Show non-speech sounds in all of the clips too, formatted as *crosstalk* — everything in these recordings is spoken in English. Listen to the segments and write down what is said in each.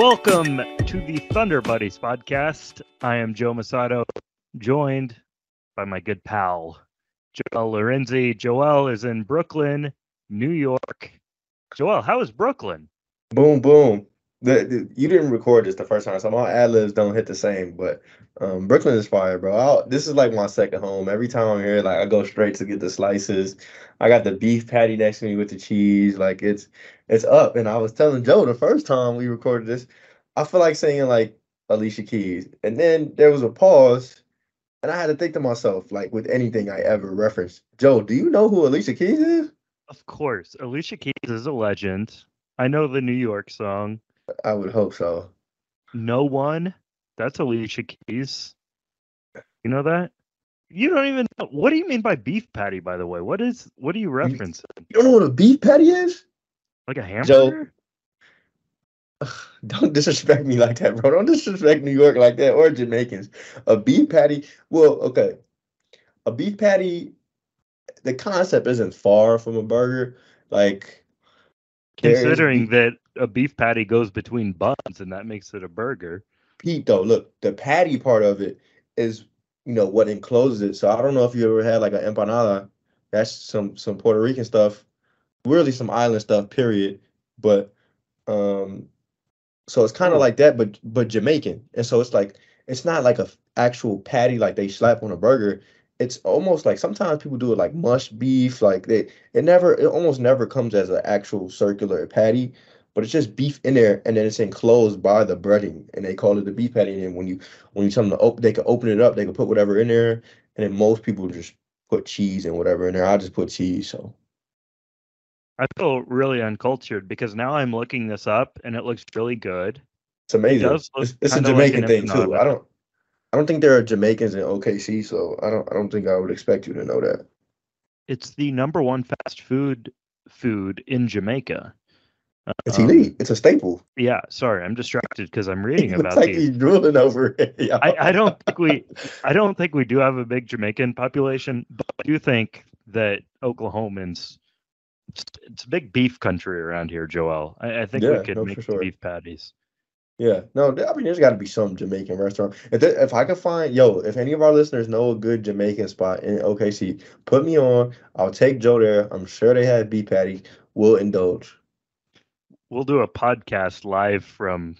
Welcome to the Thunder Buddies podcast. I am Joe Mussatto, joined by my good pal, Joel Lorenzi. Joel is in Brooklyn, New York. Joel, how is Brooklyn? Boom, boom. The, the, you didn't record this the first time, so my ad libs don't hit the same. But um, Brooklyn is fire, bro. I'll, this is like my second home. Every time I'm here, like I go straight to get the slices. I got the beef patty next to me with the cheese. Like it's it's up. And I was telling Joe the first time we recorded this, I feel like saying like Alicia Keys, and then there was a pause, and I had to think to myself, like with anything I ever reference, Joe, do you know who Alicia Keys is? Of course, Alicia Keys is a legend. I know the New York song. I would hope so. No one. That's Alicia Keys. You know that? You don't even know. What do you mean by beef patty, by the way? What is what are you referencing? You don't know what a beef patty is? Like a hamburger? Joe, don't disrespect me like that, bro. Don't disrespect New York like that or Jamaicans. A beef patty, well, okay. A beef patty, the concept isn't far from a burger. Like considering that a beef patty goes between buns and that makes it a burger. Pete, though, look, the patty part of it is, you know, what encloses it. So I don't know if you ever had like an empanada. That's some some Puerto Rican stuff, really some island stuff. Period. But um, so it's kind of like that, but but Jamaican. And so it's like it's not like a actual patty like they slap on a burger. It's almost like sometimes people do it like mush beef. Like they it never it almost never comes as an actual circular patty but it's just beef in there, and then it's enclosed by the breading, and they call it the beef patty. And when you when you tell them to open, they can open it up, they can put whatever in there, and then most people just put cheese and whatever in there. I just put cheese, so. I feel really uncultured because now I'm looking this up and it looks really good. It's amazing. It it's, it's a Jamaican like thing too. I don't I don't think there are Jamaicans in OKC, so I don't I don't think I would expect you to know that. It's the number one fast food food in Jamaica. It's um, elite. It's a staple. Yeah, sorry, I'm distracted because I'm *laughs* reading about like these. he's drooling over it. *laughs* Yeah. I, I don't think we, I don't think we do have a big Jamaican population, but I do think that Oklahomans, it's, it's a big beef country around here, Joel. I, I think yeah, we could no, make sure. beef patties. Yeah, no, I mean, there's got to be some Jamaican restaurant. If there, if I could find, yo, if any of our listeners know a good Jamaican spot in OKC, put me on. I'll take Joe there. I'm sure they have beef patties. We'll indulge we'll do a podcast live from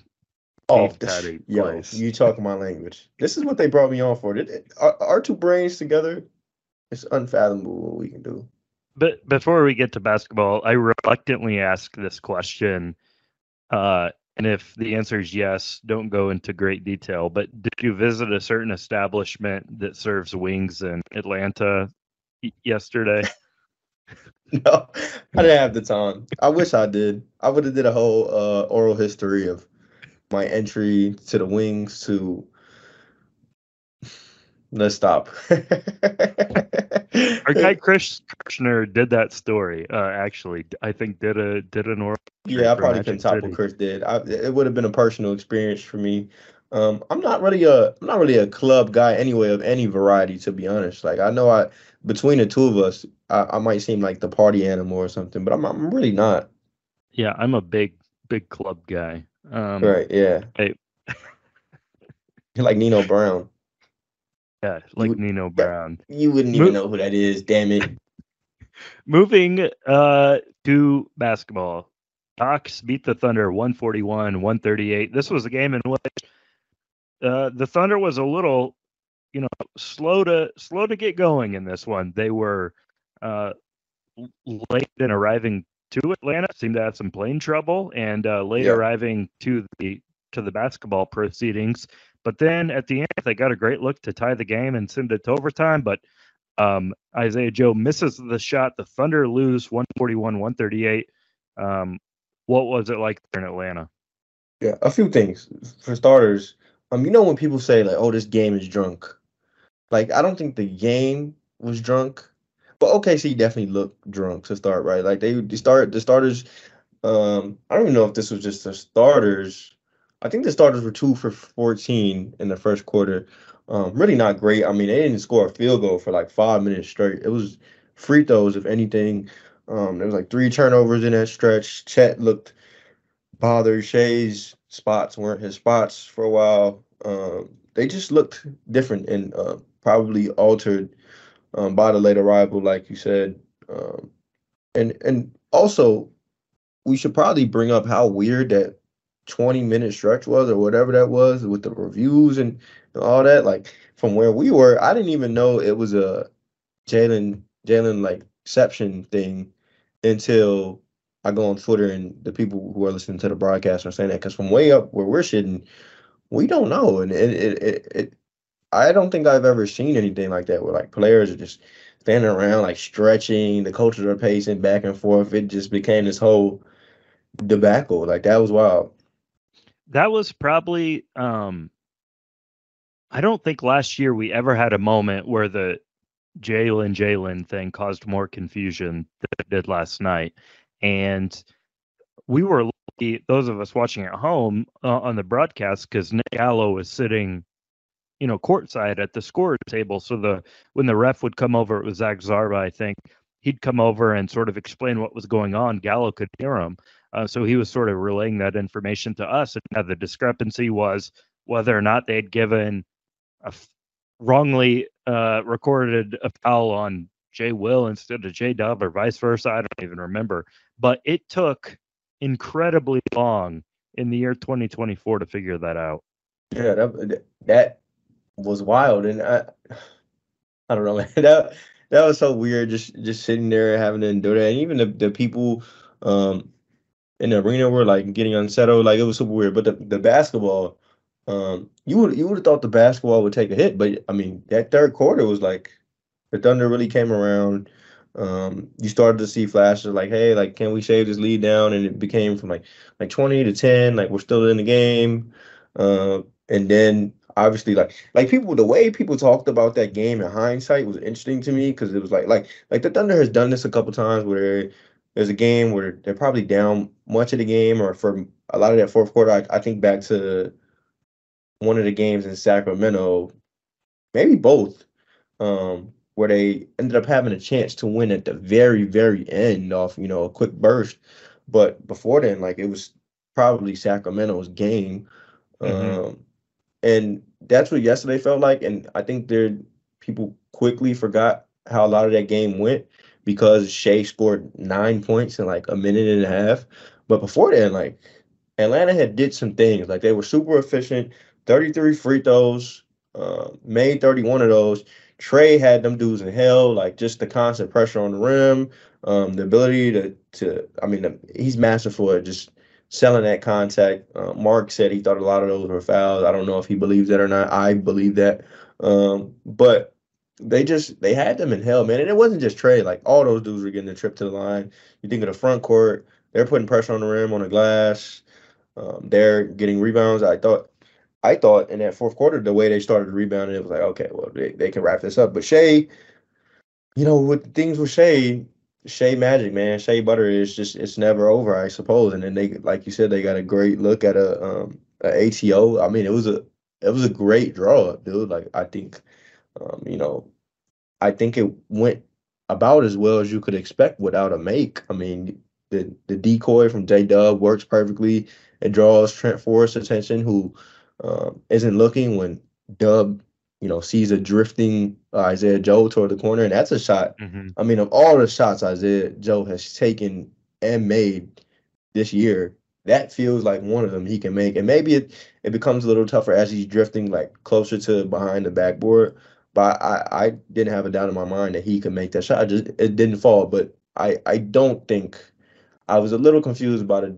Oh, this, yo, place. you talking my language. This is what they brought me on for. Our, our two brains together, it's unfathomable what we can do. But before we get to basketball, I reluctantly ask this question. Uh, and if the answer is yes, don't go into great detail. But did you visit a certain establishment that serves wings in Atlanta yesterday? *laughs* *laughs* no, I didn't have the time. I wish I did. I would have did a whole uh, oral history of my entry to the wings to. Let's stop. *laughs* Our guy Chris Kirschner did that story. Uh, actually, I think did a did an oral. Yeah, I probably can't top what Chris did. I, it would have been a personal experience for me. Um, I'm not really a I'm not really a club guy anyway of any variety to be honest. Like I know I between the two of us, I, I might seem like the party animal or something, but I'm I'm really not. Yeah, I'm a big big club guy. Um, right. Yeah. I, *laughs* like Nino Brown. Yeah, like you, Nino Brown. You wouldn't even Mo- know who that is. Damn it. *laughs* Moving uh, to basketball, Hawks beat the Thunder 141 138. This was a game in which uh, the Thunder was a little, you know, slow to slow to get going in this one. They were uh, late in arriving to Atlanta, seemed to have some plane trouble, and uh, late yeah. arriving to the to the basketball proceedings. But then at the end, they got a great look to tie the game and send it to overtime. But Um, Isaiah Joe misses the shot. The Thunder lose 141 138. Um, what was it like there in Atlanta? Yeah, a few things. For starters, um, you know when people say like, "Oh, this game is drunk," like I don't think the game was drunk, but OKC definitely looked drunk to start. Right, like they, they start the starters. Um, I don't even know if this was just the starters. I think the starters were two for 14 in the first quarter. Um, really not great. I mean, they didn't score a field goal for like five minutes straight. It was free throws, if anything. Um, there was like three turnovers in that stretch. Chet looked bothered. Shai's spots weren't his spots for a while. Um, they just looked different and uh, probably altered um, by the late arrival, like you said. Um, and and also, we should probably bring up how weird that 20 minute stretch was or whatever that was with the reviews and, and all that. Like from where we were, I didn't even know it was a Jalen Jalen like exception thing until I go on Twitter and the people who are listening to the broadcast are saying that because from way up where we're sitting, we don't know, and it, it, it, it, I don't think I've ever seen anything like that where like players are just standing around like stretching, the coaches are pacing back and forth. It just became this whole debacle. Like that was wild. That was probably um I don't think last year we ever had a moment where the Jalen Jalen thing caused more confusion than it did last night. And we were lucky, those of us watching at home uh, on the broadcast, because Nick Gallo was sitting, you know, courtside at the score table. So the when the ref would come over, it was Zach Zarba, I think. He'd come over and sort of explain what was going on. Gallo could hear him, uh, so he was sort of relaying that information to us. And now the discrepancy was whether or not they'd given a f- wrongly uh, recorded a foul on Jay Will instead of J Dub or vice versa. I don't even remember. But it took incredibly long in the year 2024 to figure that out. Yeah, that that was wild, and I I don't know, *laughs* man. That that was so weird. Just just sitting there having to endure that, and even the the people um in the arena were like getting unsettled. Like it was super weird. But the the basketball, um, you would you would have thought the basketball would take a hit, but I mean that third quarter was like the Thunder really came around. Um, you started to see flashes like, hey, like, can we shave this lead down? And it became from like like 20 to 10, like we're still in the game. Uh, and then obviously like like people the way people talked about that game in hindsight was interesting to me because it was like like like the Thunder has done this a couple times where there's a game where they're probably down much of the game or for a lot of that fourth quarter. I, I think back to one of the games in Sacramento, maybe both. Um, where they ended up having a chance to win at the very, very end off, you know, a quick burst. But before then, like it was probably Sacramento's game. Mm-hmm. Um, and that's what yesterday felt like. And I think there people quickly forgot how a lot of that game went because Shai scored nine points in like a minute and a half. But before then, like Atlanta had did some things. Like they were super efficient, 33 free throws, uh, made 31 of those. Trae had them dudes in hell, like just the constant pressure on the rim, um, the ability to to I mean he's masterful at just selling that contact. Uh, Mark said he thought a lot of those were fouls. I don't know if he believes that or not. I believe that, um, but they just they had them in hell, man. And it wasn't just Trae. Like all those dudes were getting the trip to the line. You think of the front court, they're putting pressure on the rim, on the glass. Um, they're getting rebounds. I thought I thought in that fourth quarter, the way they started rebounding, it was like, okay, well, they, they can wrap this up. But Shai, you know, with things with Shai, Shai Magic, man, Shea Butter is just it's never over, I suppose. And then they, like you said, they got a great look at a um a ATO. I mean, it was a it was a great draw, up, dude. Like I think, um, you know, I think it went about as well as you could expect without a make. I mean, the the decoy from J Dub works perfectly. It draws Trent Forrest's attention, who um, isn't looking when Dub, you know, sees a drifting uh, Isaiah Joe toward the corner, and that's a shot. Mm-hmm. I mean, of all the shots Isaiah Joe has taken and made this year, that feels like one of them he can make. And maybe it, it becomes a little tougher as he's drifting like closer to behind the backboard. But I, I didn't have a doubt in my mind that he could make that shot. I just it didn't fall. But I, I don't think I was a little confused about it,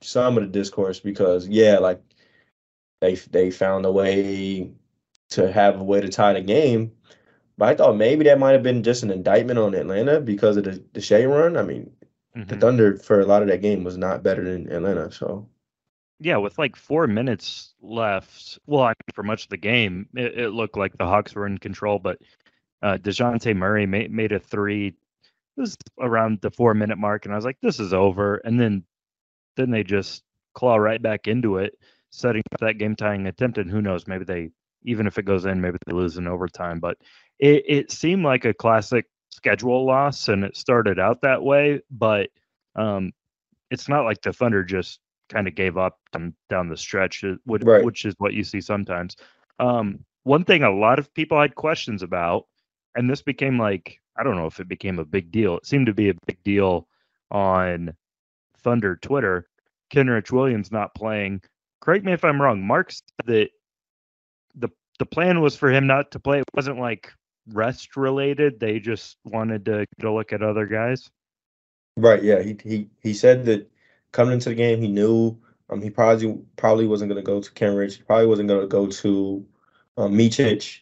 some of the discourse because yeah, like they they found a way to have a way to tie the game. but I thought maybe that might have been just an indictment on Atlanta because of the, the Shai run. I mean, the Mhm. Thunder for a lot of that game was not better than Atlanta. So Yeah, with like four minutes left, well, I mean, for much of the game, it, it looked like the Hawks were in control, but uh, Dejounte Murray made, made a three. It was around the four minute mark, and I was like, "This is over." And then, then they just claw right back into it, setting up that game tying attempt. And who knows? Maybe they, even if it goes in, maybe they lose in overtime. But it, it seemed like a classic schedule loss, and it started out that way. But um, it's not like the Thunder just kind of gave up down, down the stretch, which, Right. which is what you see sometimes. Um, one thing a lot of people had questions about, and this became like I don't know if it became a big deal. It seemed to be a big deal on Thunder Twitter. Kenrich Williams not playing. Correct me if I'm wrong. Mark said that the plan was for him not to play. It wasn't like rest related. They just wanted to get a look at other guys. right, yeah, he he he said that coming into the game, he knew um he probably probably wasn't going to go to Kenrich. He probably wasn't going to go to um, Micic.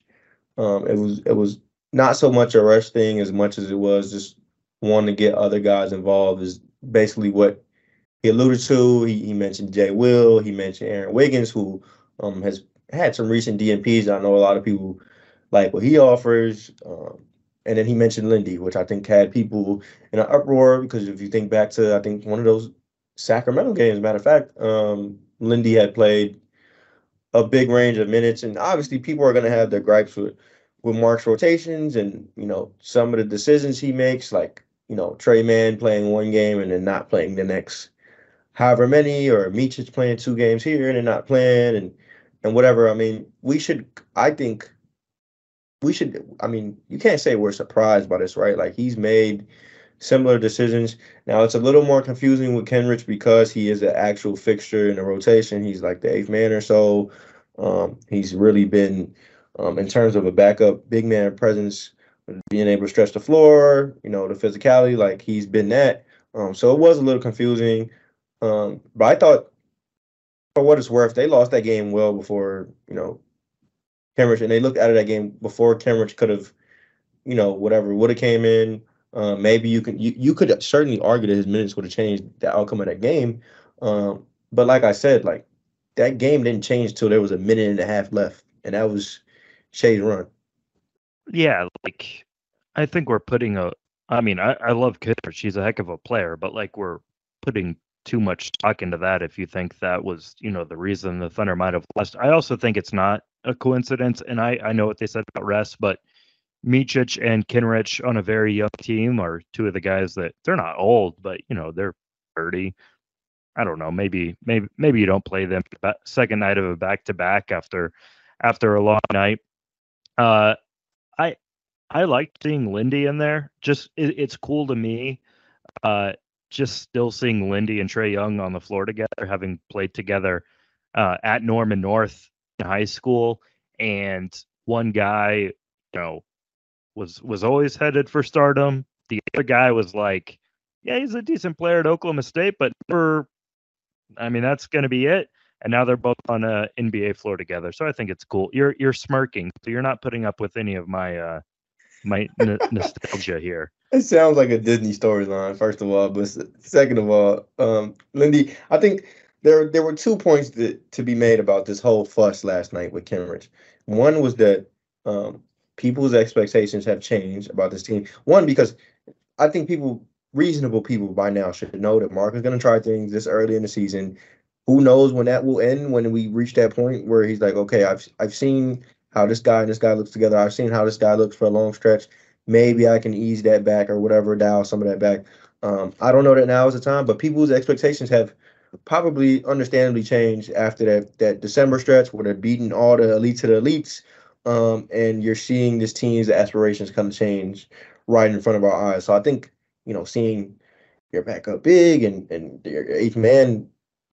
Um, it was it was not so much a rush thing as much as it was just wanting to get other guys involved. Is basically what he alluded to. He, he mentioned Jay Will. He mentioned Aaron Wiggins, who um, has had some recent DNPs. I know a lot of people like what he offers. Um, and then he mentioned Lindy, which I think had people in an uproar because if you think back to I think one of those Sacramento games, matter of fact, um, Lindy had played a big range of minutes, and obviously people are going to have their gripes with with Mark's rotations and you know some of the decisions he makes, like you know Tre Mann playing one game and then not playing the next, however many, or Micic playing two games here and then not playing, and and whatever. I mean, we should. I think we should. I mean, you can't say we're surprised by this, right? Like he's made similar decisions. Now it's a little more confusing with Kenrich because he is an actual fixture in the rotation. He's like the eighth man or so. Um, he's really been, um, in terms of a backup big man presence, being able to stretch the floor, you know, the physicality, like he's been that. Um, so it was a little confusing. Um, but I thought, for what it's worth, they lost that game well before, you know, Kenrich, and they looked out of that game before Kenrich could have, you know, whatever would have came in. Uh, maybe you can you, you could certainly argue that his minutes would have changed the outcome of that game. Um, but like I said, like that game didn't change till there was a minute and a half left, and that was Shai's run. Yeah, like I think we're putting a. I mean, I, I love Kidder. She's a heck of a player, but like we're putting too much stock into that. If you think that was, you know, the reason the Thunder might have lost, I also think it's not a coincidence. And I I know what they said about rest, but Micic and Kenrich on a very young team are two of the guys that they're not old, but you know they're thirty. I don't know. Maybe maybe maybe you don't play them second night of a back to back after after a long night. Uh, I I liked seeing Lindy in there. Just it, it's cool to me. Uh, just still seeing Lindy and Trae Young on the floor together, having played together uh, at Norman North in high school, and one guy, you know, was was always headed for stardom. The other guy was like, yeah, he's a decent player at Oklahoma State, but never. I mean, that's going to be it. And now they're both on a NBA floor together, so I think it's cool. You're you're smirking, so you're not putting up with any of my uh my n- nostalgia here. It sounds like a Disney storyline, first of all, but second of all, um, Lindy, I think there there were two points that to be made about this whole fuss last night with Kenrich. One was that um, people's expectations have changed about this team. One because I think people, reasonable people by now, should know that Mark is going to try things this early in the season. Who knows when that will end? When we reach that point where he's like, okay, I've I've seen how this guy and this guy looks together. I've seen how this guy looks for a long stretch. Maybe I can ease that back or whatever, dial some of that back. Um, I don't know that now is the time, but people's expectations have probably understandably changed after that that December stretch where they're beating all the elites of the elites. Um, and you're seeing this team's aspirations kind of change right in front of our eyes. So I think, you know, seeing your backup big and and your eighth man,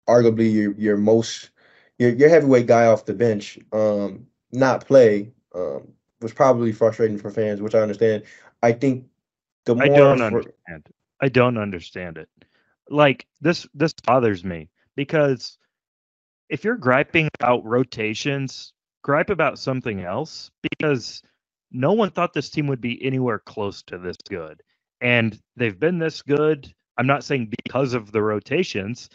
arguably your your most your your heavyweight guy off the bench, um, not play, um, was probably frustrating for fans, which I understand. I think the more I don't fr- understand. I don't understand it. Like this this bothers me because if you're griping about rotations, gripe about something else because no one thought this team would be anywhere close to this good. And they've been this good. I'm not saying because of the rotations,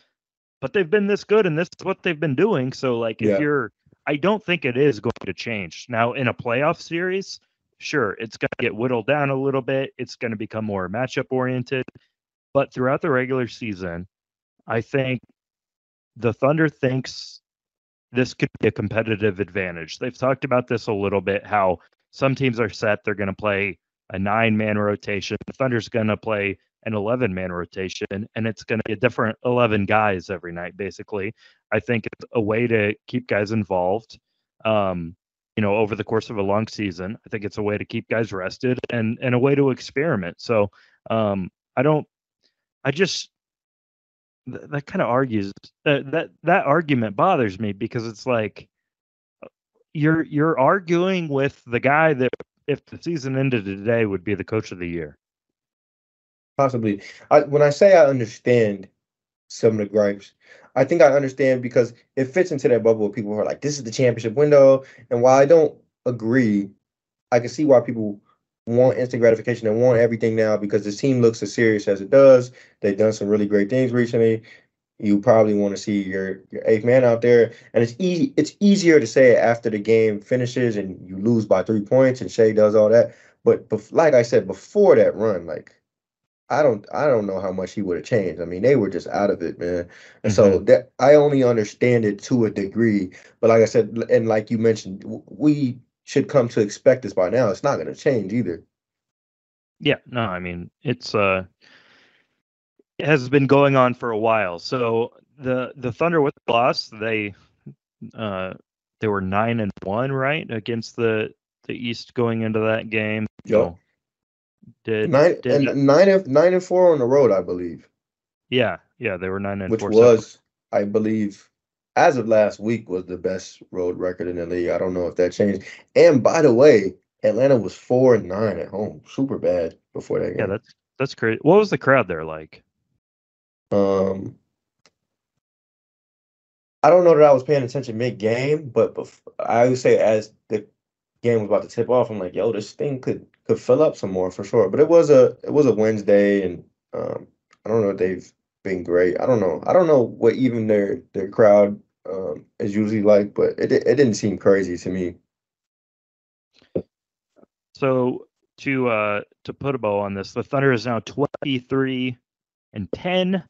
but they've been this good and this is what they've been doing. So like if Yeah. you're I don't think it is going to change. Now in a playoff series, sure, it's going to get whittled down a little bit. It's going to become more matchup oriented. But throughout the regular season, I think the Thunder thinks this could be a competitive advantage. They've talked about this a little bit how some teams are set, they're going to play a nine man rotation. The Thunder's going to play an 11 man rotation, and it's going to be a different 11 guys every night, basically. I think it's a way to keep guys involved. Um, you know, over the course of a long season, I think it's a way to keep guys rested and and a way to experiment. So, um, I don't, I just th- that kind of argues that that that argument bothers me because it's like you're you're arguing with the guy that if the season ended today would be the coach of the year. Possibly. I, when I say I understand some of the gripes, I think I understand because it fits into that bubble of people who are like, this is the championship window. And while I don't agree, I can see why people want instant gratification and want everything now because the team looks as serious as it does. They've done some really great things recently. You probably want to see your your eighth man out there, and it's easy. It's easier to say after the game finishes and you lose by three points, and Shai does all that. But, bef- like I said before that run, like I don't I don't know how much he would have changed. I mean, they were just out of it, man. And so that I only understand it to a degree. But like I said, and like you mentioned, we should come to expect this by now. It's not going to change either. Yeah, no, I mean it's uh it has been going on for a while. So the the Thunder with the loss, they uh they were nine and one, right, against the the East going into that game. Yep. So did Nine did and nine and nine and four on the road, I believe, yeah, yeah, they were nine and which four. So- was, I believe, as of last week, was the best road record in the league. I don't know if that changed. And by the way, Atlanta was four and nine at home, super bad before that game. yeah, that's that's crazy. What was the crowd there like? Um, I don't know that I was paying attention mid game, but bef- I would say as the game was about to tip off, I'm like, yo, this thing could could fill up some more for sure. But it was a it was a Wednesday, and um, I don't know if they've been great. I don't know. I don't know what even their their crowd um is usually like, but it it didn't seem crazy to me. So to uh to put a bow on this, the Thunder is now 23 and 10.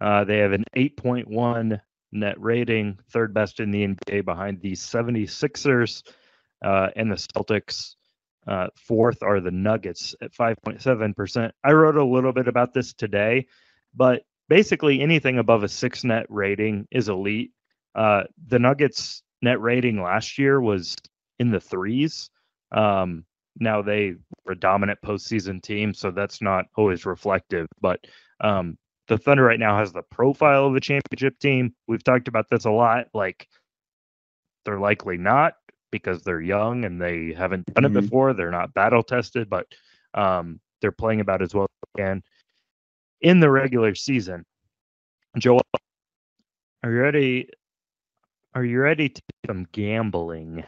Uh, they have an 8.1 net rating, third best in the NBA behind the 76ers uh, and the Celtics. Uh, fourth are the Nuggets at 5.7%. I wrote a little bit about this today, but basically anything above a six net rating is elite. Uh, the Nuggets net rating last year was in the threes. Um, now they were a dominant postseason team, so that's not always reflective. But um, the Thunder right now has the profile of a championship team. We've talked about this a lot. Like they're likely not because they're young and they haven't done Mhm. it before. They're not battle tested, but um, they're playing about as well as they can in the regular season. Joel, are you ready? Are you ready to do some gambling?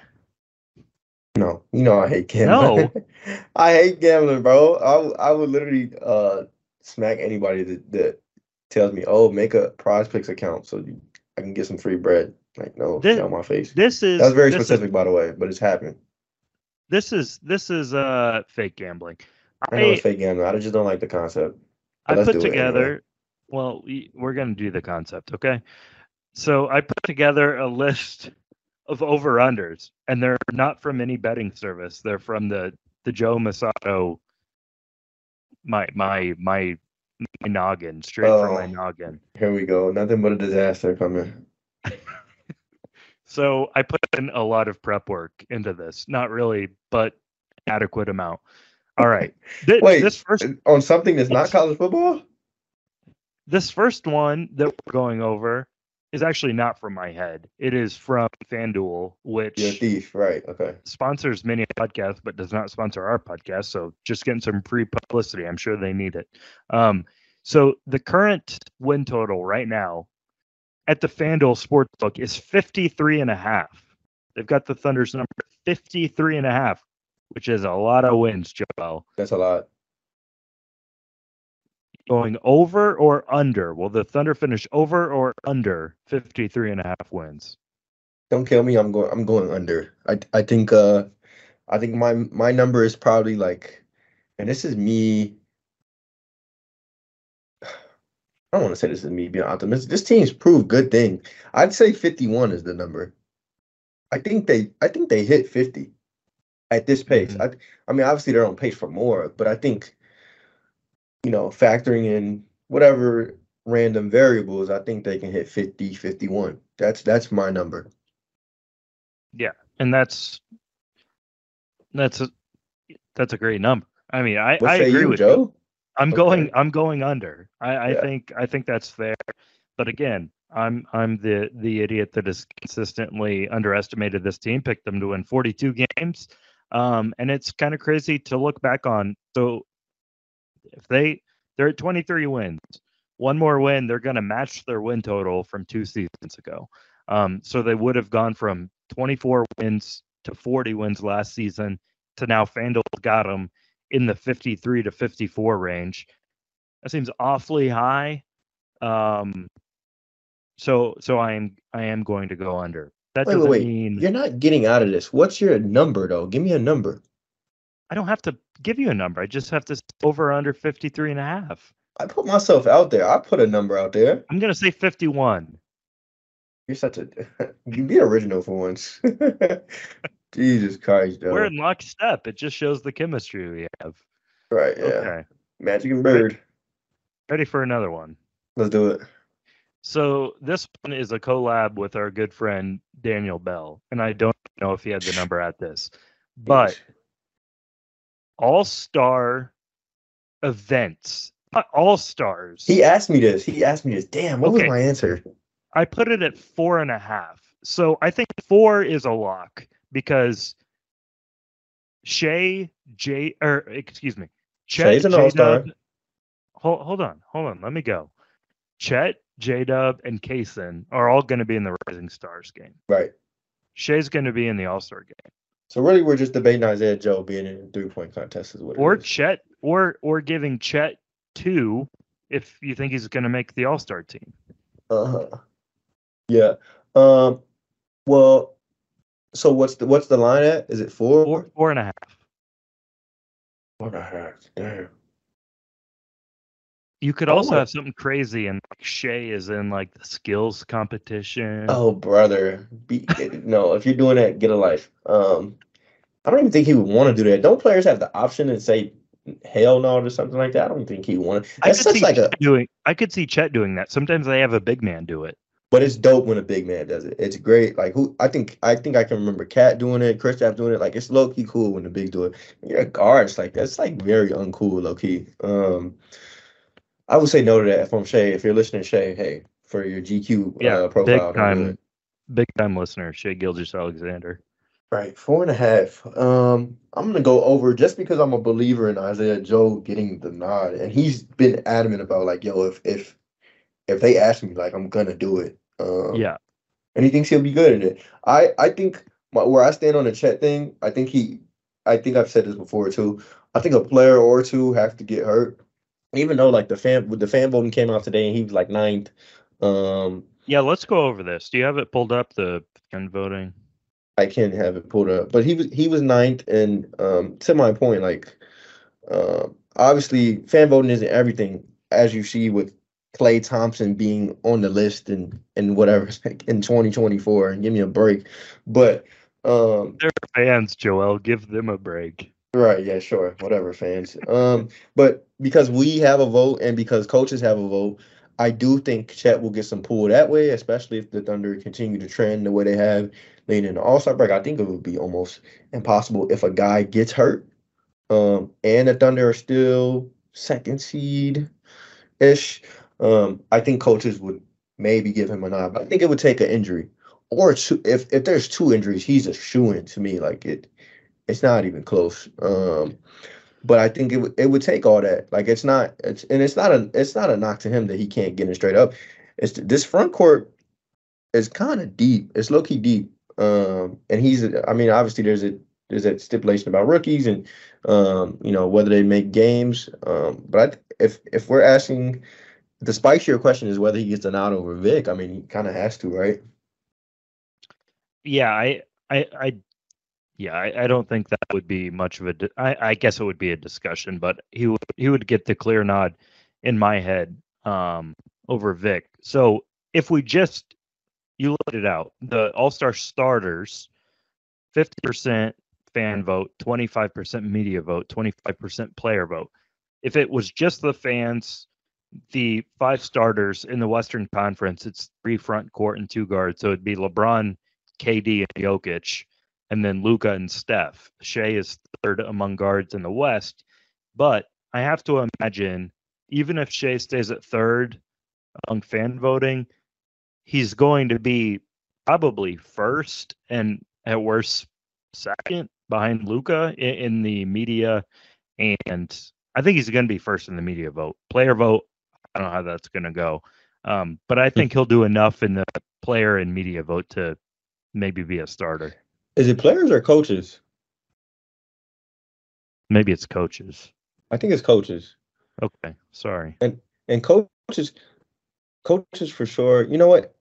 No, you know I hate gambling. No. *laughs* I hate gambling, bro. I I would literally uh smack anybody that, that tells me, "Oh, make a PrizePicks account so you, I can get some free bread." Like, no, Thi- get out my face. This is that's very this is- specific, by the way, but it's happened. this is this is uh fake gambling. I know I it's fake gambling. I just don't like the concept. I let's put it anyway. together. Well, we- we're gonna do the concept, okay? So I put together a list of over unders, and they're not from any betting service. They're from the the Joe Mussatto. My my my my noggin, straight from my Oh. noggin. Here we go. Nothing but a disaster coming. *laughs* So I put in a lot of prep work into this. Not really, but adequate amount. All right. *laughs* Wait, this first On something that's not college football? this first one that we're going over is actually not from my head. It is from FanDuel, which You're a thief, right? Okay. sponsors many podcasts but does not sponsor our podcast. So just getting some free publicity. I'm sure they need it. Um, so the current win total right now at the FanDuel Sportsbook is 53 and a half. They've got the Thunder's number 53 and a half. which is a lot of wins, Joel. That's a lot. Going over or under? Will the Thunder finish over or under 53 and a half wins? Don't kill me. I'm going. I'm going under. I I think. Uh, I think my my number is probably like, and this is me. I don't want to say this is me being optimistic. This team's proved good thing. I'd say 51 is the number. I think they. I think they hit 50 at this pace. Mhm. I. I mean, obviously they're on pace for more, but I think, you know, factoring in whatever random variables, I think they can hit 50, 51. That's that's my number. Yeah, and that's that's a that's a great number. I mean, I, What I agree you, with you. I'm Okay. going I'm going under. I, I Yeah. think I think that's fair. But again, I'm I'm the the idiot that has consistently underestimated this team, picked them to win 42 games. Um, and it's kind of crazy to look back on. So if they they're at 23 wins, one more win, they're going to match their win total from two seasons ago. Um, so they would have gone from 24 wins to 40 wins last season to now FanDuel got them in the 53 to 54 range. That seems awfully high. Um, so so I am I am going to go under. That Wait, doesn't wait, wait. mean You're not getting out of this. What's your number though? Give me a number. I don't have to give you a number. I just have to over or under 53 and a half. I put myself out there. I put a number out there. I'm to say 51. You're such a *laughs* you be original for once. *laughs* Jesus Christ, though. We're in lockstep. It just shows the chemistry we have. right, yeah. Okay. Magic and Bird. Ready for another one. Let's do it. So this one is a collab with our good friend Daniel Bell, and I don't know if he had the number at this, but all star events, not all stars. he asked me this. He asked me this. Damn, what Okay. was my answer? I put it at four and a half. So I think four is a lock because Shai J or excuse me, Chet Shai's an all-star. J-Dub- Hold, hold on, hold on. Let me go. Chet, J Dub, and Cason are all going to be in the Rising Stars game. Right. Shai's going to be in the All Star game, So really, we're just debating Isaiah Joe being in a three point contest is what. or is. Chet, or or giving Chet two if you think he's going to make the All Star team. Uh-huh. Yeah. Um. Well. So what's the what's the line at? Is it four? Four, four and a half. Four and a half. Damn. You could Oh also my- have something crazy, and like Shai is in like the skills competition. Oh, brother. Be, no, if you're doing that, get a life. Um, I don't even think he would want to do that. Don't players have the option and say hell no or something like that? I don't think he would want to. I That's could such see like a, Chet doing. I could see Chet doing that. Sometimes they have a big man do it. But it's dope when a big man does it. It's great. Like who I think I think I can remember KAT doing it, Chris Kristaps doing it. Like it's low key cool when the big do it. When you're a guard, it's like that's like very uncool, low key. Um, I would say no to that from Shai. If you're listening, Shai, hey, for your GQ Yeah, uh, profile, big time, big time listener, Shai Gilgeous-Alexander. Right, four and a half. Um, I'm gonna go over just because I'm a believer in Isaiah Joe getting the nod, and he's been adamant about like, yo, if if if they ask me, like, I'm gonna do it. Um, Yeah, and he thinks he'll be good at it. I I think my, where I stand on the Chet thing, I think he, I think I've said this before too. I think a player or two have to get hurt, even though like the fan with the fan voting came out today and he was like ninth. Um, yeah. Let's go over this. Do you have it pulled up? The fan voting. I can't have it pulled up, but he was he was ninth, and um, to my point, like um, obviously fan voting isn't everything, as you see with Klay Thompson being on the list and and whatever *laughs* in 2024, and give me a break, but um, They're fans, Joel. Give them a break. right, yeah, sure, whatever, fans. Um, but because we have a vote and because coaches have a vote, I do think Chet will get some pull that way, especially if the Thunder continue to trend the way they have leading into All Star break. I think it would be almost impossible if a guy gets hurt. Um, and the Thunder are still second seed ish. Um, I think coaches would maybe give him a nod, but I think it would take an injury or two. If if there's two injuries, he's a shoe in to me. Like it, it's not even close. Um, but I think it would it would take all that. Like it's not it's and it's not a it's not a knock to him that he can't get it straight up. It's this front court is kind of deep. It's low key deep. Um, and he's I mean obviously there's a there's that stipulation about rookies and um, you know whether they make games. Um, but I, if if we're asking, the spicier question is whether he gets a nod over Vic. I mean, he kind of has to, right? Yeah, I, I, I yeah, I, I, don't think that would be much of a. Di- I, I guess it would be a discussion, but he would he would get the clear nod in my head um, over Vic. So if we just you let it out, the All Star starters, fifty percent fan vote, twenty five percent media vote, twenty five percent player vote. If it was just the fans, the five starters in the Western Conference, it's three front court and two guards. So it'd be LeBron, KD, and Jokic and then Luka and Steph. Shai is third among guards in the West, but I have to imagine even if Shai stays at third among fan voting, he's going to be probably first and at worst second behind Luka in, in the media, and I think he's going to be first in the media vote. Player vote, I don't know how that's going to go, um, but I think he'll do enough in the player and media vote to maybe be a starter. Is it players or coaches? Maybe it's coaches. I think it's coaches. Okay, sorry. And and coaches, coaches for sure. You know what?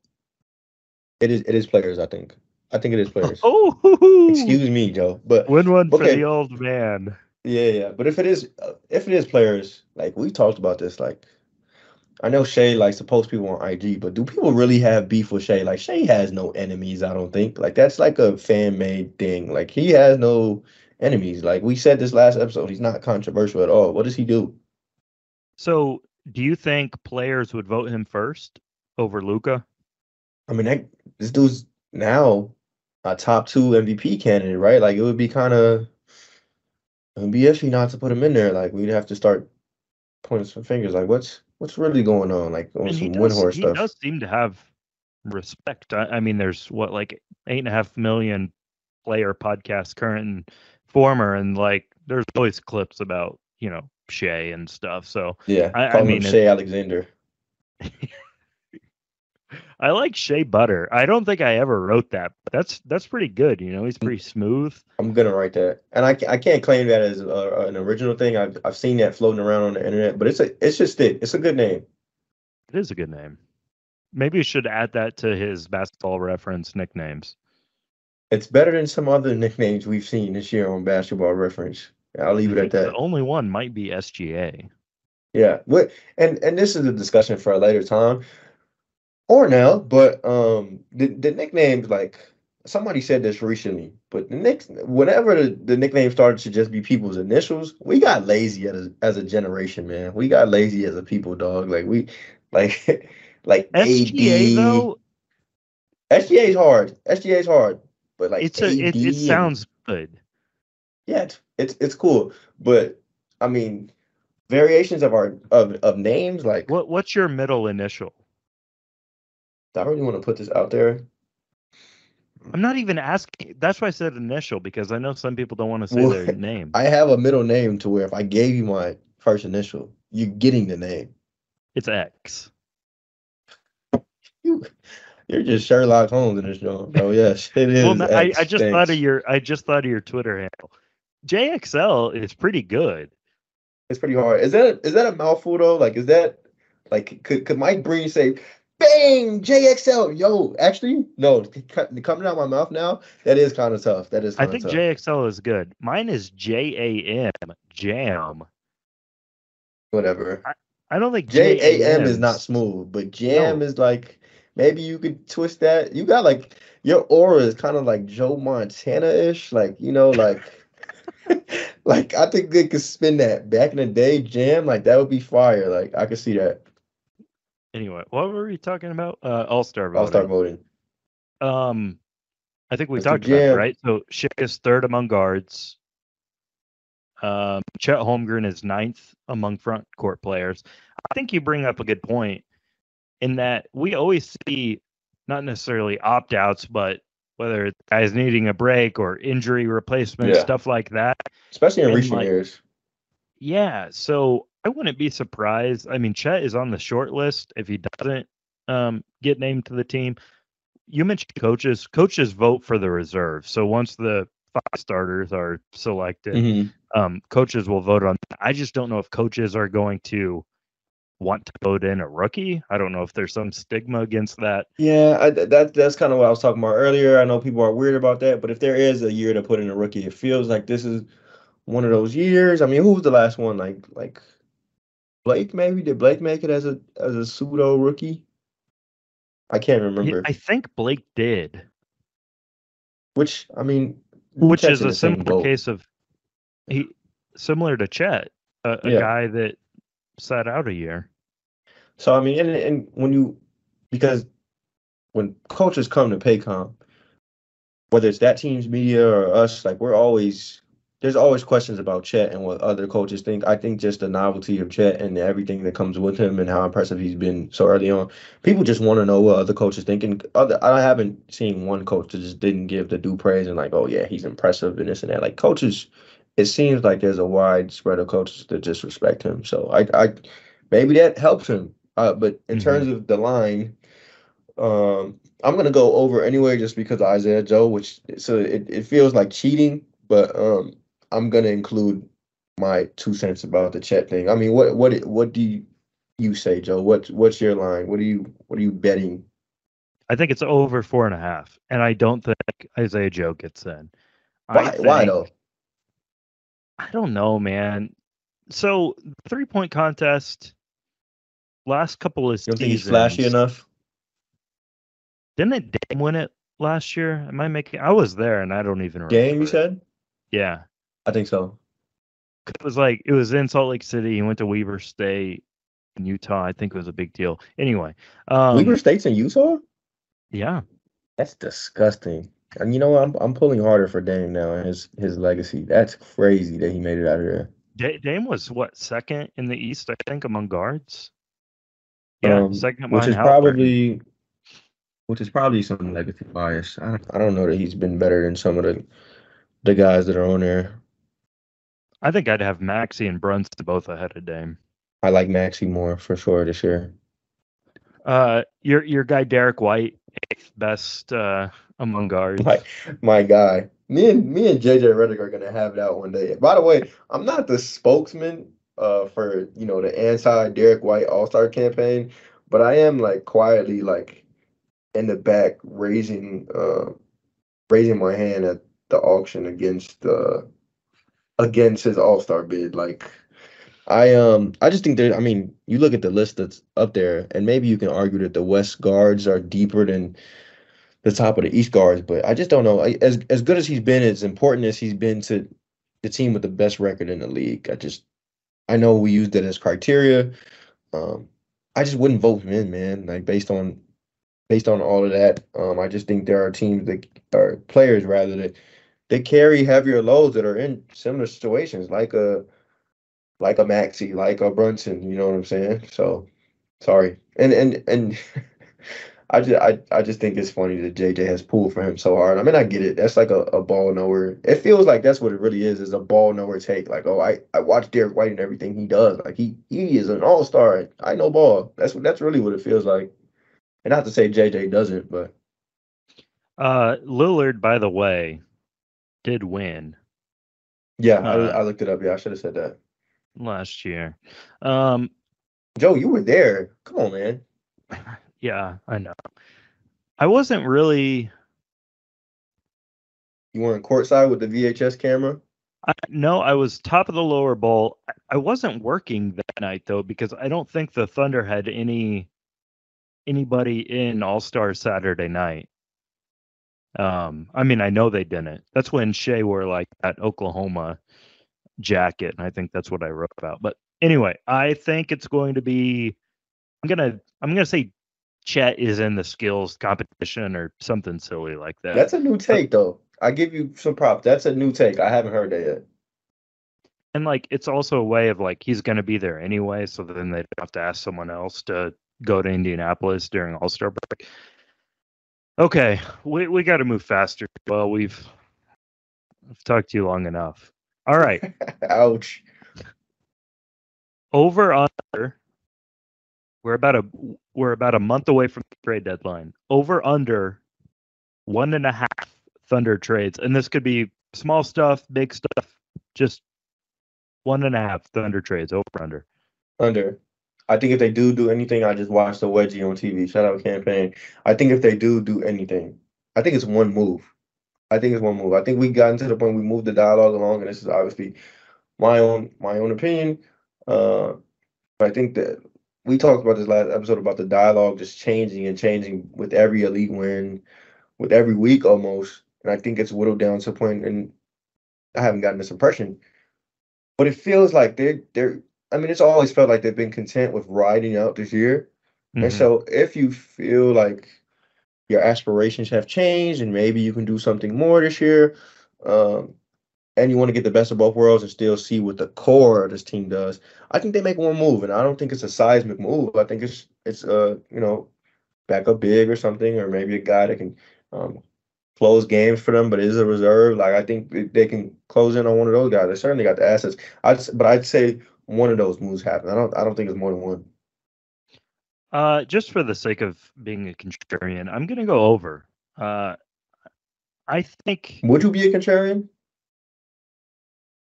It is it is players. I think. I think it is players. *laughs* Oh, excuse me, Joe. But win one okay. for the old man. Yeah, yeah. But if it is, uh, if it is players, like we talked about this, like I know Shai likes to post people on IG, but do people really have beef with Shai? Like Shai has no enemies, I don't think. Like that's like a fan made thing. Like he has no enemies. Like we said this last episode, he's not controversial at all. What does he do? So do you think players would vote him first over Luka? I mean, that, this dude's now a top two MVP candidate, right? Like it would be kind of it would be iffy not to put him in there. Like we'd have to start pointing some fingers. Like what's what's really going on? Like on and some Windhorst stuff. He does seem to have respect. I, I, mean, there's what like eight and a half million player podcasts, current and former, and like there's always clips about you know Shai and stuff. So yeah, I, I mean Shai Alexander. *laughs* I like Shea Butter. I don't think I ever wrote that, but that's that's pretty good. You know, he's mm. pretty smooth. I'm gonna write that, and I, I can't claim that as a, an original thing. I've I've seen that floating around on the internet, but it's a it's just it. It's a good name. It is a good name. Maybe you should add that to his basketball reference nicknames. It's better than some other nicknames we've seen this year on basketball reference. I'll leave it at that. The only one might be SGA. Yeah, what and and this is a discussion for a later time or now, but um, the, the nicknames like somebody said this recently, but the next whenever the, the nickname started to just be people's initials, we got lazy as a, as a generation, man. We got lazy as a people, dog. Like we *laughs* like like SGA AD, though. SGA is hard. SGA is hard, but like it's a, it, it sounds good. Yeah, it's, it's it's cool, but I mean, variations of our of of names like what what's your middle initial? I really want to put this out there. I'm not even asking. That's why I said initial because I know some people don't want to say well, their *laughs* name. I have a middle name to where if I gave you my first initial, you're getting the name. It's X. *laughs* You, you're just Sherlock Holmes in this joint, bro. *laughs* Yes, it is. well, I, I, just Thanks. thought of your. I just thought of your Twitter handle. JXL is pretty good. It's pretty hard. Is that is that a mouthful though? Like, is that like could could Mike Breen say bang, JXL. Yo, actually, no, coming out my mouth now, that is kind of tough. That is. I think tough. JXL is good. Mine is J A M, Jam. Whatever. I, I don't think J A M is not smooth, but Jam no. is like maybe you could twist that. You got like your aura is kind of like Joe Montana ish, like you know, like. *laughs* *laughs* like I think they could spin that back in the day, jam like that would be fire. Like I could see that. Anyway, what were we talking about? Uh, All Star voting. All Star voting. Um, I think we Mr. talked about it, right? So Shai is third among guards. Um, Chet Holmgren is ninth among front court players. I think you bring up a good point in that we always see not necessarily opt outs, but whether it's guys needing a break or injury replacement, yeah. stuff like that. Especially in and recent like, years. Yeah. So I wouldn't be surprised. I mean, Chet is on the short list if he doesn't um, get named to the team. You mentioned coaches. Coaches vote for the reserve. So once the five starters are selected. Mm-hmm. Um, coaches will vote on. That. I just don't know if coaches are going to want to vote in a rookie. I don't know if there's some stigma against that. Yeah, I, that that's kind of what I was talking about earlier. I know people are weird about that, but if there is a year to put in a rookie, it feels like this is one of those years. I mean, who was the last one? Like like Blake maybe did Blake make it as a as a pseudo rookie? I can't remember. I think Blake did, Which I mean, which Chet's is a similar boat. case of he similar to Chet, a, a Yeah. guy that sat out a year. So I mean, and and when you because when coaches come to Paycom, whether it's that team's media or us, like we're always there's always questions about Chet and what other coaches think. I think just the novelty of Chet and everything that comes with him and how impressive he's been so early on. People just want to know what other coaches think. And other, I haven't seen one coach that just didn't give the due praise and like, oh yeah, he's impressive and this and that. Like coaches, it seems like there's a wide spread of coaches that just respect him. So I, I maybe that helps him. Uh, but in Mhm. terms of the line, um, I'm gonna go over anyway just because of Isaiah Joe, which so it, it feels like cheating, but um, I'm gonna include my two cents about the Chet thing. I mean, what what what do you, you say, Joe? What what's your line? What are you what are you betting? I think it's over four and a half, and I don't think Isaiah Joe gets in. I Why why think- though? I don't know, man. So three point contest, last couple of You don't seasons. think he's flashy enough? Didn't it Dame win it last year? Am I making? I was there, and I don't even remember. Game, you said? Yeah, I think so. it was like it was in Salt Lake City. He went to Weber State in Utah. I think it was a big deal. Anyway, um, Weber State's in Utah? yeah, That's disgusting. And you know what? I'm I'm pulling harder for Dame now and his his legacy. That's crazy that he made it out. Da- Dame was what second in the East, I think, among guards. Yeah, Um, second which is probably which is probably some legacy bias. I don't, I don't know that he's been better than some of the the guys that are on there. I think I'd have Maxey and Brunson both ahead of Dame. I like Maxey more for sure this year. Uh, your your guy Derrick White, eighth best uh, among guards. My my guy. Me and me and JJ Redick are gonna have that one day. By the way, I'm not the spokesman uh for you know the anti Derrick White All Star campaign, but I am like quietly like in the back raising uh raising my hand at the auction against uh against his All Star bid. Like I um I just think that I mean you look at the list that's up there, and maybe you can argue that the West guards are deeper than the top of the East guards, but I just don't know. As as good as he's been, as important as he's been to the team with the best record in the league, I just I know we used it as criteria. Um, I just wouldn't vote him in, man. Like based on based on all of that, um, I just think there are teams that are players rather that they carry heavier loads that are in similar situations, like a like a Maxey, like a Brunson. You know what I'm saying? So sorry, and and and. *laughs* I just I, I just think it's funny that JJ has pulled for him so hard. I mean, I get it. That's like a, a ball knower. It feels like that's what it really is, is a ball knower take. Like, oh, I, I watch Derrick White and everything he does. Like he he is an all star. I know ball. That's what that's really what it feels like. And not to say JJ doesn't, but Uh, Lillard, by the way, did win yeah, Uh, I, I looked it up. Yeah, I should have said that. last year. Um, Joe, you were there. Come on, man. *laughs* yeah, I know. I wasn't really. You weren't courtside with the VHS camera. I, no, I was top of the lower bowl. I, I wasn't working that night though because I don't think the Thunder had any anybody in All Star Saturday night. Um, I mean, I know they didn't. That's when Shai wore like that Oklahoma jacket, and I think that's what I wrote about. But anyway, I think it's going to be. I'm gonna. I'm gonna say Chet is in the skills competition or something silly like that. That's a new take, though. I give you some props. That's a new take. I haven't heard that yet. and like it's also a way of like he's going to be there anyway so then they don't have to ask someone else to go to indianapolis during all-star break okay we, we got to move faster well we've i've talked to you long enough all right *laughs* Ouch. over under we're about a we're about a month away from the trade deadline over under one and a half thunder trades and this could be small stuff, big stuff, just one and a half Thunder trades over under. Under. I think if they do do anything, I just watch the wedgie on TV. Shout out campaign. I think if they do do anything, I think it's one move. I think it's one move. I think we got into the point we moved the dialogue along, and this is obviously my own my own opinion. Uh, I think that we talked about this last episode about the dialogue just changing and changing with every elite win, with every week almost. And I think it's whittled down to a point, and I haven't gotten this impression, but it feels like they're they're. I mean, it's always felt like they've been content with riding out this year. Mhm. And so, if you feel like your aspirations have changed and maybe you can do something more this year, um, and you want to get the best of both worlds and still see what the core of this team does, I think they make one move, and I don't think it's a seismic move. I think it's it's uh you know back up big or something, or maybe a guy that can um, close games for them, but is a reserve. Like I think they- can close in on one of those guys. They certainly got the assets. I'd but I'd say one of those moves happen. I don't I don't think it's more than one. Uh, just for the sake of being a contrarian, I'm gonna go over. Uh, I think. Would you be a contrarian?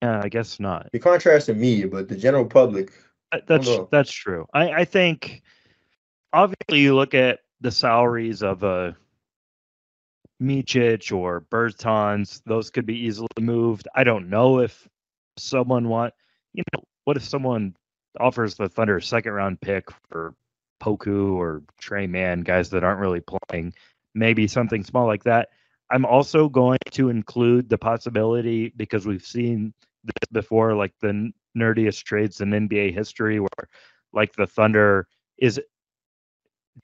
Yeah, I guess not. You're contrasting me, but the general public. Uh, That's that's true. I, I think obviously you look at the salaries of a Michic or Bertans; those could be easily moved. I don't know if someone want you know what if someone offers the Thunder a second round pick for Poku or Tre Mann, guys that aren't really playing, maybe something small like that. I'm also going to include the possibility because we've seen this before, like the nerdiest trades in NBA history, where like the Thunder is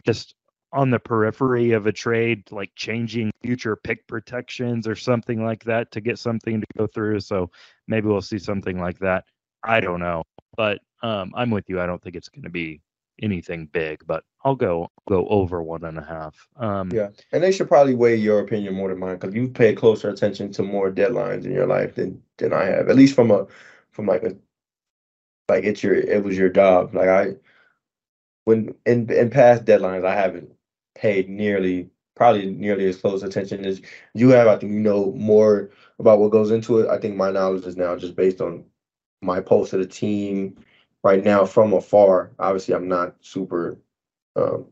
just on the periphery of a trade, like changing future pick protections or something like that to get something to go through. So maybe we'll see something like that. I don't know, but um, I'm with you. I don't think it's going to be anything big, but I'll go go over one and a half. Um, Yeah, and they should probably weigh your opinion more than mine because you've paid closer attention to more deadlines in your life than than I have. At least from a from like a like it's your it was your job. Like I when in in past deadlines, I haven't paid nearly probably nearly as close attention as you have. I think you know more about what goes into it. I think my knowledge is now just based on my pulse of the team right now from afar. Obviously, I'm not super. Um,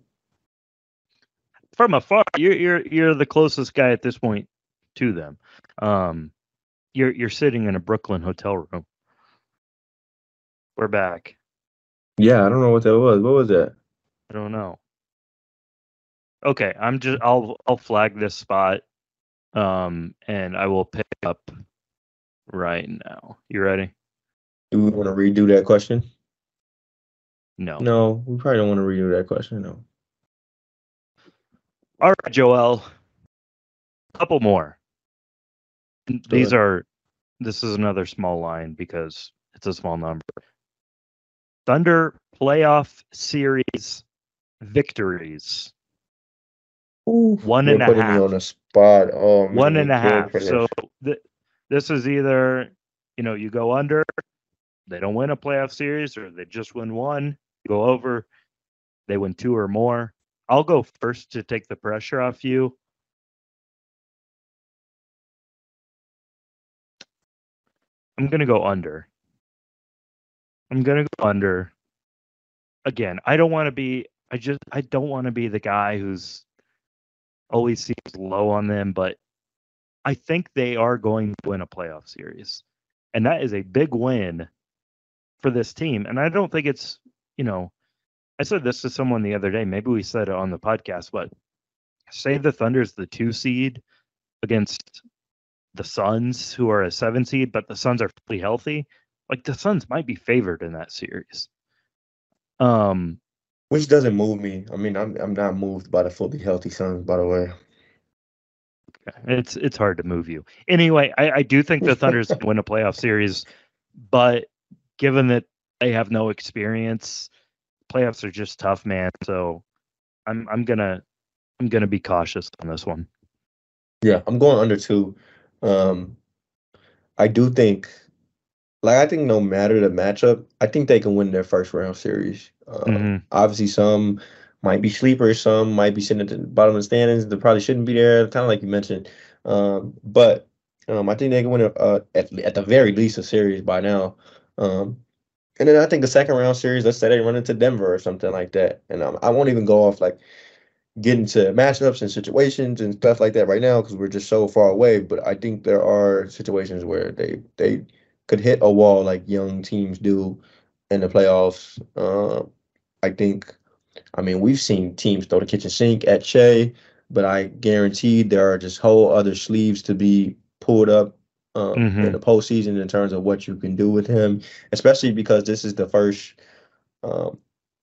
from afar, you're you're you're the closest guy at this point to them. Um, you're you're sitting in a Brooklyn hotel room. We're back. yeah, I don't know what that was. What was that? I don't know. Okay, I'm just I'll I'll flag this spot, um, and I will pick up right now. You ready? Do we want to redo that question? No. No, we probably don't want to redo that question. No. All right, Joel. A Couple more. These are. This is another small line because it's a small number. Thunder playoff series victories. One You're putting me on the spot. Oh, One man, and a half. So th- this is either, you know, you go under, they don't win a playoff series, or they just win one. Go over, they win two or more. I'll go first to take the pressure off you. I'm gonna go under. I'm gonna go under. Again, I don't want to be. I just. I don't want to be the guy who's always seems low on them, but I think they are going to win a playoff series, and that is a big win for this team. And I don't think it's. You know, I said this to someone the other day. Maybe we said it on the podcast, but say the Thunder's the two seed against the Suns, who are a seven seed, but the Suns are fully healthy. Like the Suns might be favored in that series. Um, Which doesn't move me. I mean, I'm I'm not moved by the fully healthy Suns, by the way. it's it's hard to move you. Anyway, I, I do think the Thunder's win a playoff series, but given that they have no experience, playoffs are just tough, man. So I'm I'm gonna I'm gonna be cautious on this one. Yeah, I'm going under two. Um, I do think, like, I think no matter the matchup, I think they can win their first round series. Uh, Mhm. Obviously, some might be sleepers, some might be sitting at the bottom of the standings that probably shouldn't be there, kind of like you mentioned. Um, but Um, I think they can win a, uh, at at the very least a series by now. Um, and then I think the second round series, let's say they run into Denver or something like that. And um, I won't even go off like get into matchups and situations and stuff like that right now because we're just so far away. But I think there are situations where they they could hit a wall like young teams do in the playoffs. Uh, I think, I mean, we've seen teams throw the kitchen sink at Shai, but I guarantee there are just whole other sleeves to be pulled up um, mm-hmm. in the postseason in terms of what you can do with him, especially because this is the first um,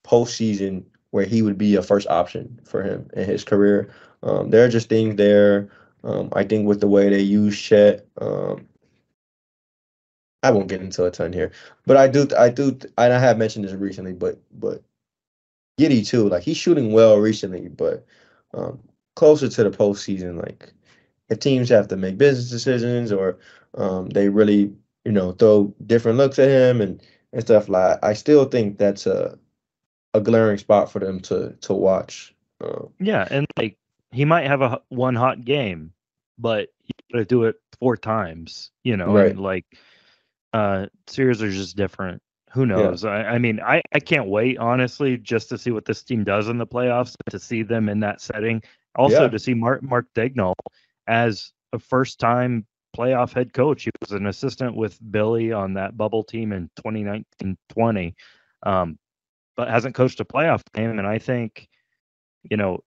postseason where he would be a first option for him in his career. Um, there are just things there. Um, I think with the way they use Chet, um, I won't get into a ton here, but I do, I do, and I have mentioned this recently, but but Giddey too, like he's shooting well recently, but um, closer to the postseason, like if teams have to make business decisions or um, they really, you know, throw different looks at him and and stuff like, I still think that's a a glaring spot for them to to watch. Um, yeah, and like he might have a one hot game, but you gotta do it four times, you know, right. and like uh series are just different. Who knows? Yeah. I, I mean, I, I can't wait honestly just to see what this team does in the playoffs, to see them in that setting. Also yeah. to see Mark Mark Daigneault as a first time playoff head coach. He was an assistant with Billy on that bubble team in 2019 20. Um, but hasn't coached a playoff game. And I think, you know,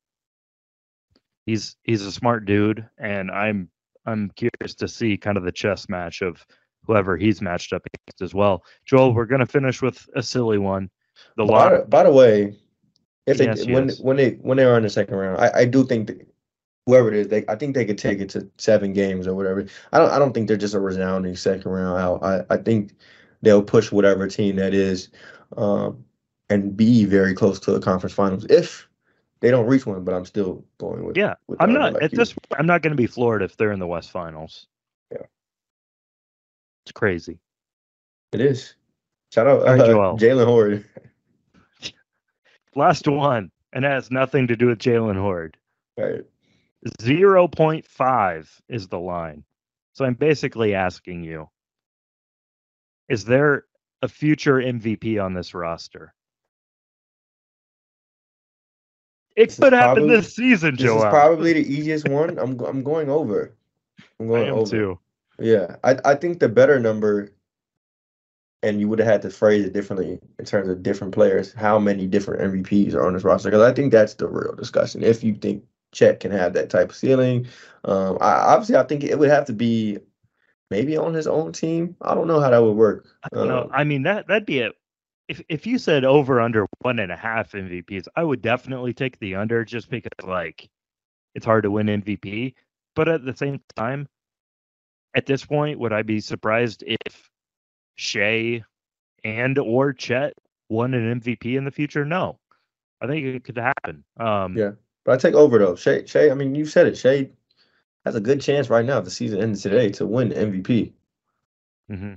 he's he's a smart dude, and I'm I'm curious to see kind of the chess match of whoever he's matched up against as well. Joel, we're gonna finish with a silly one. The by, lot- by the way, if they yes, when yes. when they when they are in the second round, I, I do think that whoever it is, they I think they could take it to seven games or whatever. I don't I don't think they're just a resounding second round out. I, I think they'll push whatever team that is. Um, and be very close to the conference finals if they don't reach one. But I'm still going with yeah. With I'm not like at you. this. I'm not going to be floored if they're in the West Finals. Yeah, it's crazy. It is. Shout out uh, Jaylen Hoard. *laughs* Last one, and it has nothing to do with Jaylen Hoard. Right. Zero point five is the line. So I'm basically asking you: Is there a future MVP on this roster? It this could happen probably, this season, Joe. This is probably the easiest one. I'm I'm going over. I'm going over. Too. Yeah, I I think the better number, and you would have had to phrase it differently in terms of different players. How many different MVPs are on this roster? Because I think that's the real discussion. If you think Chet can have that type of ceiling, um, I, obviously I think it would have to be maybe on his own team. I don't know how that would work. I don't um, know. I mean that that'd be a if if you said over under one and a half MVPs, I would definitely take the under just because like it's hard to win MVP. But at the same time, at this point, would I be surprised if Shai and or Chet won an MVP in the future? No. I think it could happen. Um, yeah. But I take over though. Shai, Shai, I mean, you said it. Shai has a good chance right now if the season ends today to win MVP. Mm-hmm.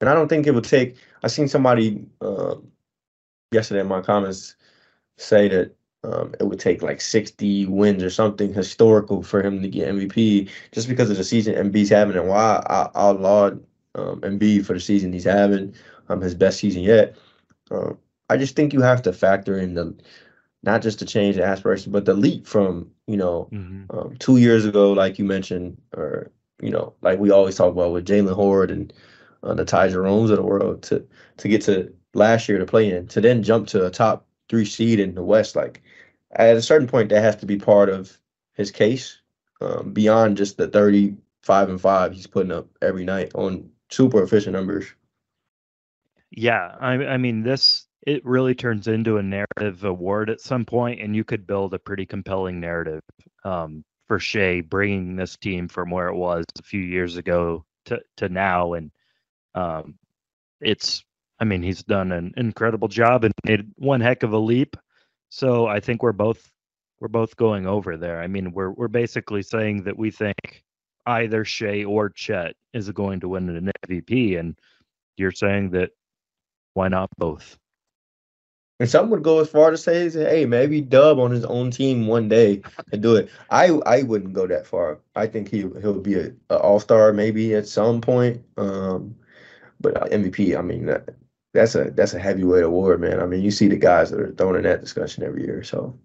And I don't think it would take. I seen somebody um, yesterday in my comments say that um, it would take like 60 wins or something historical for him to get MVP just because of the season Embiid's having. And why I, I'll laud um, Embiid for the season he's having, um, his best season yet. Um, I just think you have to factor in the not just to change the aspiration, but the leap from you know mm-hmm. um, two years ago, like you mentioned, or you know, like we always talk about with Jaylen Hoard and uh, the Ty Jeromes of the world to to get to last year to play in to then jump to a top three seed in the West. Like at a certain point, that has to be part of his case um, beyond just the thirty five and five he's putting up every night on super efficient numbers. Yeah, I, I mean this it really turns into a narrative award at some point, and you could build a pretty compelling narrative um, for Shai bringing this team from where it was a few years ago to to now, and um, it's, I mean, he's done an incredible job and made one heck of a leap. So I think we're both we're both going over there. I mean, we're we're basically saying that we think either Shai or Chet is going to win an MVP, and you're saying that why not both? And some would go as far to say, "Hey, maybe dub on his own team one day and do it." I I wouldn't go that far. I think he he'll be a, a All Star maybe at some point. Um, but MVP, I mean, that, that's a that's a heavyweight award, man. I mean, you see the guys that are thrown in that discussion every year. So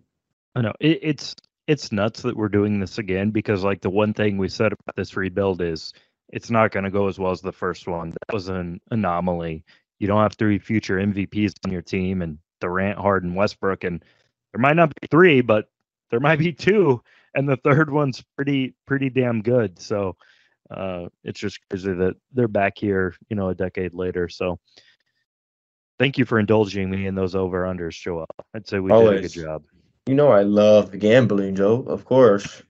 I know it, it's it's nuts that we're doing this again because like the one thing we said about this rebuild is it's not going to go as well as the first one. That was an anomaly. You don't have three future MVPs on your team and Durant, Harden, Westbrook, and there might not be three, but there might be two, and the third one's pretty pretty damn good. So uh, it's just crazy that they're back here, you know, a decade later. So thank you for indulging me in those over unders, Joel. I'd say we Always. did a good job. you know, I love the gambling, Joe. Of course.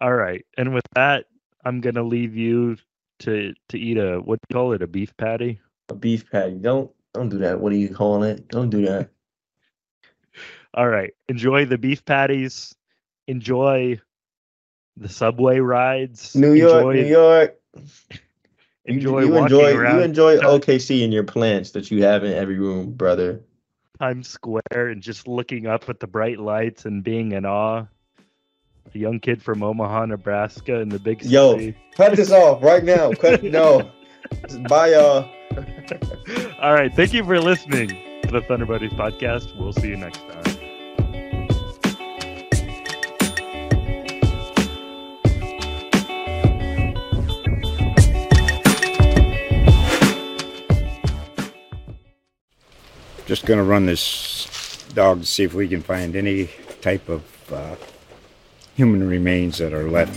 All right, and with that, I'm gonna leave you to to eat a what do you call it a beef patty. A beef patty. Don't don't do that. What are you calling it? Don't do that. *laughs* All right. Enjoy the beef patties. Enjoy the subway rides. New York, enjoy, New York. *laughs* Enjoy you, walking enjoy around you enjoy Times- OKC and your plants that you have in every room, brother. Times Square and just looking up at the bright lights and being in awe. A young kid from Omaha, Nebraska, in the big city. Yo. Cut this off right now. Cut no. *laughs* Bye y'all. All right. Thank you for listening to the Thunder Buddies podcast. We'll see you next time. Just gonna run this dog to see if we can find any type of uh, human remains that are left.